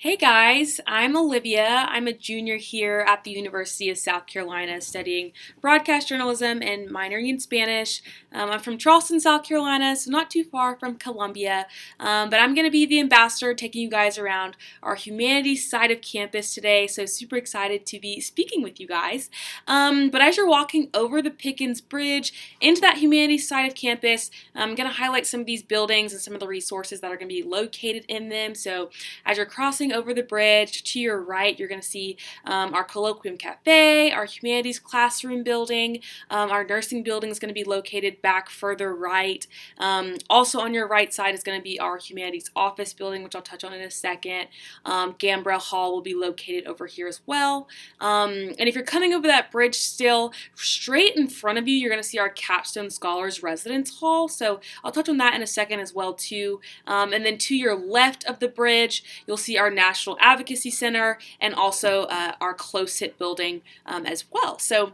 Hey guys, I'm Olivia. I'm a junior here at the University of South Carolina studying broadcast journalism and minoring in Spanish. Um, I'm from Charleston, South Carolina, so not too far from Columbia. Um, but I'm going to be the ambassador taking you guys around our humanities side of campus today, so super excited to be speaking with you guys. Um, but as you're walking over the Pickens Bridge into that humanities side of campus, I'm going to highlight some of these buildings and some of the resources that are going to be located in them. So as you're crossing crossing over the bridge to your right, you're going to see um, our Colloquium Cafe, our Humanities Classroom building. Um, our nursing building is going to be located back further right. Um, also on your right side is going to be our Humanities Office building, which I'll touch on in a second. Um, Gambrell Hall will be located over here as well. Um, and if you're coming over that bridge still, straight in front of you, you're going to see our Capstone Scholars Residence Hall. So I'll touch on that in a second as well too. Um, and then to your left of the bridge, you'll see our National Advocacy Center and also uh, our Close-Hipp building um, as well. So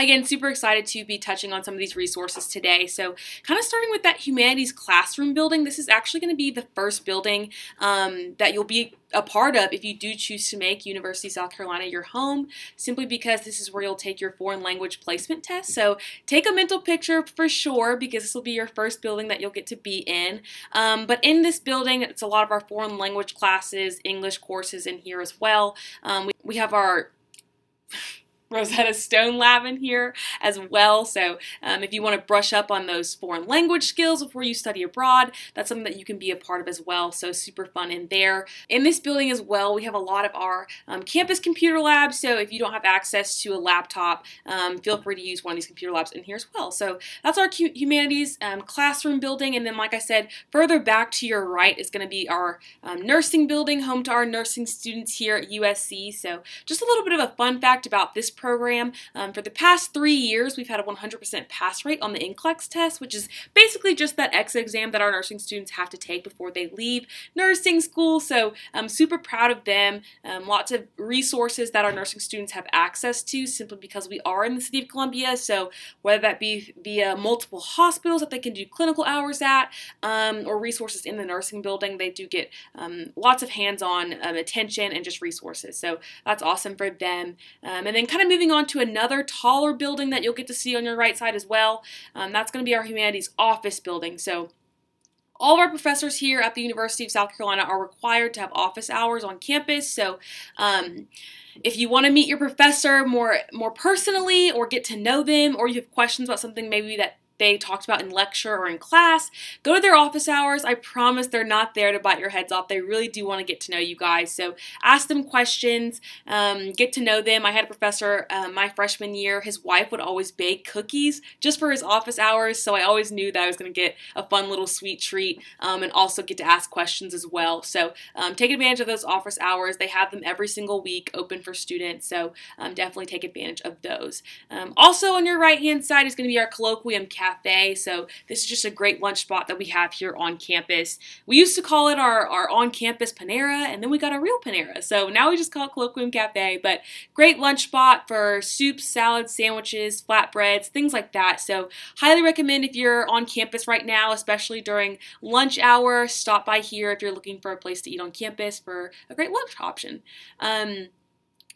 Again, super excited to be touching on some of these resources today. So, kind of starting with that humanities classroom building, this is actually going to be the first building um, that you'll be a part of if you do choose to make University of South Carolina your home, simply because this is where you'll take your foreign language placement test. So, take a mental picture for sure, because this will be your first building that you'll get to be in. Um, but in this building, it's a lot of our foreign language classes, English courses in here as well. Um, we, we have our Rosetta Stone Lab in here as well. So um, if you want to brush up on those foreign language skills before you study abroad, that's something that you can be a part of as well. So super fun in there. In this building as well, we have a lot of our um, campus computer labs. So if you don't have access to a laptop, um, feel free to use one of these computer labs in here as well. So that's our humanities um, classroom building. And then, like I said, further back to your right is going to be our um, nursing building, home to our nursing students here at USC. So just a little bit of a fun fact about this program. Um, for the past three years, we've had a 100% pass rate on the NCLEX test, which is basically just that exit exam that our nursing students have to take before they leave nursing school. So I'm super proud of them. Um, lots of resources that our nursing students have access to simply because we are in the city of Columbia. So whether that be via multiple hospitals that they can do clinical hours at um, or resources in the nursing building, they do get um, lots of hands-on um, attention and just resources. So that's awesome for them. Um, and then kind of moving on to another taller building that you'll get to see on your right side as well. Um, that's going to be our humanities office building. So all of our professors here at the University of South Carolina are required to have office hours on campus. So, um, if you want to meet your professor more more personally or get to know them or you have questions about something maybe that they talked about in lecture or in class. Go to their office hours. I promise they're not there to bite your heads off. They really do want to get to know you guys. So ask them questions, um, get to know them. I had a professor uh, my freshman year. His wife would always bake cookies just for his office hours. So I always knew that I was going to get a fun little sweet treat um, and also get to ask questions as well. So um, take advantage of those office hours. They have them every single week open for students. So um, definitely take advantage of those. Um, also on your right hand side is going to be our colloquium cafe cafe. So this is just a great lunch spot that we have here on campus. We used to call it our, our on-campus Panera, and then we got a real Panera. So now we just call it Colloquium Cafe, but great lunch spot for soups, salads, sandwiches, flatbreads, things like that. So highly recommend if you're on campus right now, especially during lunch hour, stop by here if you're looking for a place to eat on campus for a great lunch option. Um,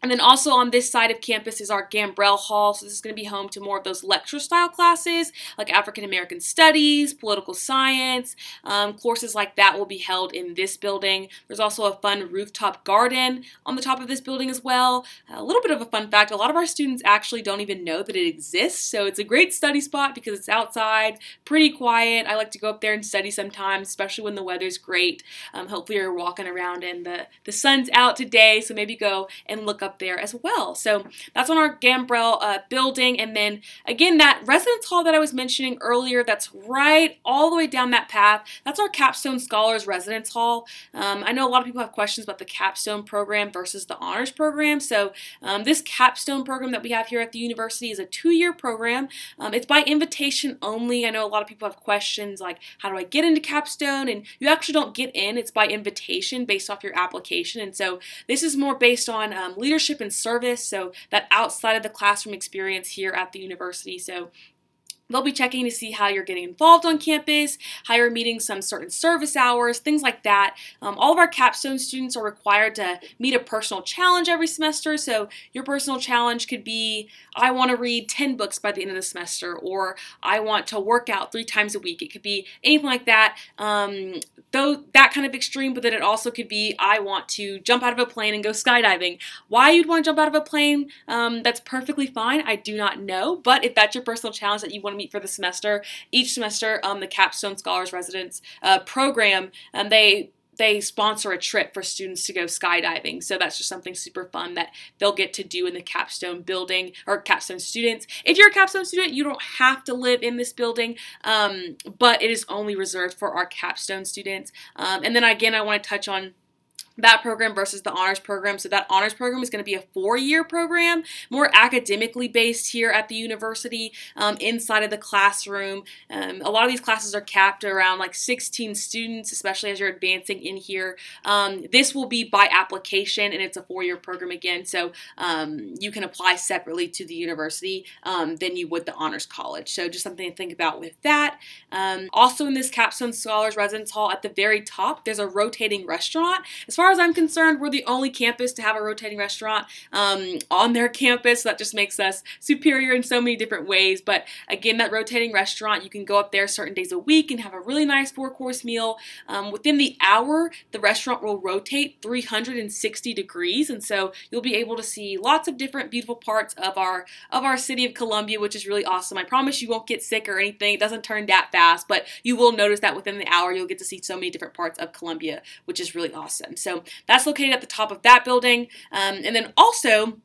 and then also on this side of campus is our Gambrell Hall. So this is going to be home to more of those lecture style classes like African American Studies, Political Science. Um, courses like that will be held in this building. There's also a fun rooftop garden on the top of this building as well. A little bit of a fun fact, a lot of our students actually don't even know that it exists. So it's a great study spot because it's outside, pretty quiet. I like to go up there and study sometimes, especially when the weather's great. Um, hopefully you're walking around and the, the sun's out today, so maybe go and look up there as well. So that's on our Gambrell uh, building. And then again, that residence hall that I was mentioning earlier, that's right all the way down that path. That's our Capstone Scholars Residence Hall. Um, I know a lot of people have questions about the Capstone program versus the Honors program. So um, this Capstone program that we have here at the university is a two-year program. Um, it's by invitation only. I know a lot of people have questions like, how do I get into Capstone? And you actually don't get in. It's by invitation based off your application. And so this is more based on um, leadership leadership and service, so that outside of the classroom experience here at the university. So They'll be checking to see how you're getting involved on campus, how you're meeting some certain service hours, things like that. Um, all of our capstone students are required to meet a personal challenge every semester. So, your personal challenge could be I want to read 10 books by the end of the semester, or I want to work out three times a week. It could be anything like that. Um, though that kind of extreme, but then it also could be I want to jump out of a plane and go skydiving. Why you'd want to jump out of a plane, um, that's perfectly fine. I do not know. But if that's your personal challenge that you want to meet for the semester, each semester, um, the Capstone Scholars Residence uh, program, and they they sponsor a trip for students to go skydiving. So that's just something super fun that they'll get to do in the capstone building or capstone students. If you're a capstone student, you don't have to live in this building, um, but it is only reserved for our capstone students. Um, and then again, I want to touch on that program versus the honors program. So that honors program is going to be a four-year program, more academically based here at the university, um, inside of the classroom. Um, a lot of these classes are capped around like 16 students, especially as you're advancing in here. Um, this will be by application, and it's a four-year program again, so um, you can apply separately to the university um, than you would the honors college. So just something to think about with that. Um, also in this Capstone Scholars Residence Hall, at the very top, there's a rotating restaurant. As far far as I'm concerned, we're the only campus to have a rotating restaurant um, on their campus. So that just makes us superior in so many different ways. But again, that rotating restaurant, you can go up there certain days a week and have a really nice four course meal. Um, within the hour, the restaurant will rotate 360 degrees, and so you'll be able to see lots of different beautiful parts of our of our city of Columbia, which is really awesome. I promise you won't get sick or anything. It doesn't turn that fast, but you will notice that within the hour you'll get to see so many different parts of Columbia, which is really awesome. So that's located at the top of that building. Um, and then also,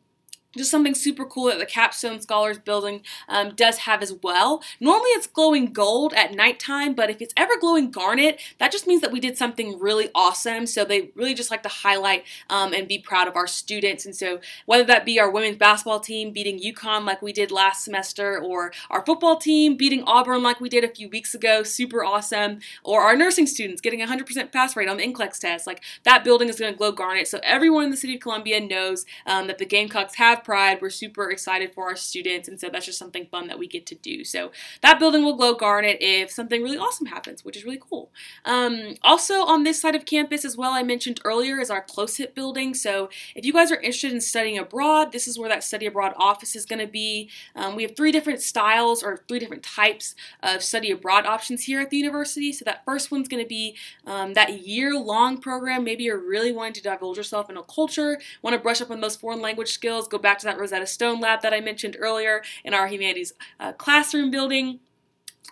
just something super cool that the Capstone Scholars building um, does have as well. Normally it's glowing gold at nighttime, but if it's ever glowing garnet, that just means that we did something really awesome. So they really just like to highlight um, and be proud of our students. And so whether that be our women's basketball team beating UConn like we did last semester, or our football team beating Auburn like we did a few weeks ago, super awesome, or our nursing students getting a 100% pass rate on the NCLEX test, like that building is going to glow garnet. So everyone in the city of Columbia knows um, that the Gamecocks have have pride. We're super excited for our students, and so that's just something fun that we get to do. So that building will glow garnet if something really awesome happens, which is really cool. Um, also on this side of campus as well, I mentioned earlier is our Close-Hipp building. So if you guys are interested in studying abroad, this is where that study abroad office is going to be. Um, we have three different styles or three different types of study abroad options here at the university. So that first one's going to be um, that year-long program. Maybe you're really wanting to divulge yourself in a culture, want to brush up on those foreign language skills, go back back to that Rosetta Stone lab that I mentioned earlier in our humanities uh, classroom building.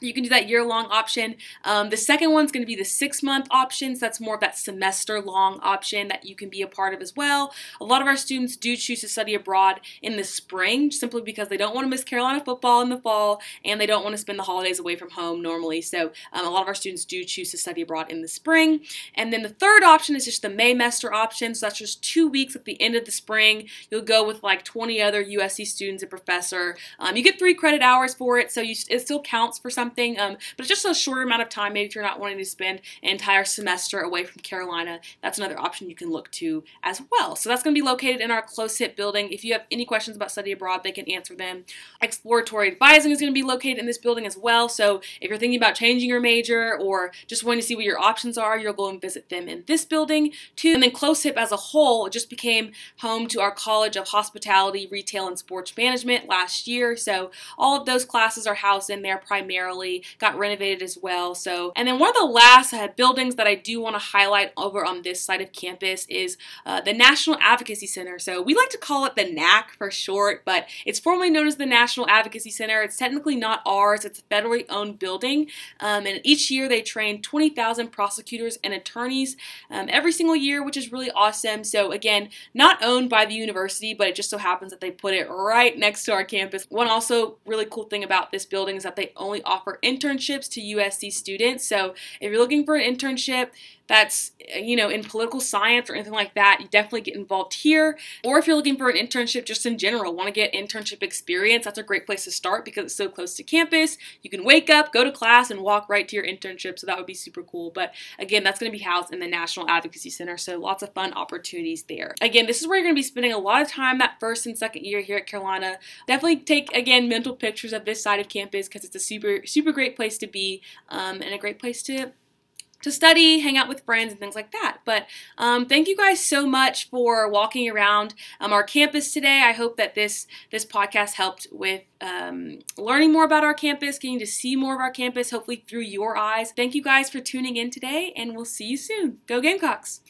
You can do that year long option. Um, the second one's going to be the six month option. So that's more of that semester long option that you can be a part of as well. A lot of our students do choose to study abroad in the spring simply because they don't want to miss Carolina football in the fall and they don't want to spend the holidays away from home normally. So um, a lot of our students do choose to study abroad in the spring. And then the third option is just the Maymester option. So that's just two weeks at the end of the spring. You'll go with like 20 other USC students and professor. Um, you get three credit hours for it, so you, it still counts for some something, um, but it's just a shorter amount of time. Maybe if you're not wanting to spend an entire semester away from Carolina, that's another option you can look to as well. So that's going to be located in our Close-Hipp building. If you have any questions about study abroad, they can answer them. Exploratory advising is going to be located in this building as well. So if you're thinking about changing your major or just wanting to see what your options are, you'll go and visit them in this building too. And then Close-Hipp as a whole just became home to our College of Hospitality, Retail, and Sports Management last year. So all of those classes are housed in there primarily got renovated as well. So, and then one of the last uh, buildings that I do want to highlight over on this side of campus is uh, the National Advocacy Center. So we like to call it the NAC for short, but it's formerly known as the National Advocacy Center. It's technically not ours. It's a federally owned building, um, and each year they train 20,000 prosecutors and attorneys um, every single year, which is really awesome. So again, not owned by the university, but it just so happens that they put it right next to our campus. One also really cool thing about this building is that they only offer offer internships to USC students. So if you're looking for an internship, that's you know in political science or anything like that, you definitely get involved here. Or if you're looking for an internship just in general, want to get internship experience, that's a great place to start because it's so close to campus. You can wake up, go to class, and walk right to your internship. So that would be super cool. But again, that's going to be housed in the National Advocacy Center. So lots of fun opportunities there. Again, this is where you're going to be spending a lot of time that first and second year here at Carolina. Definitely take again mental pictures of this side of campus because it's a super super great place to be um, and a great place to to study, hang out with friends, and things like that. But um, thank you guys so much for walking around um, our campus today. I hope that this this podcast helped with um, learning more about our campus, getting to see more of our campus, hopefully through your eyes. Thank you guys for tuning in today, and we'll see you soon. Go Gamecocks!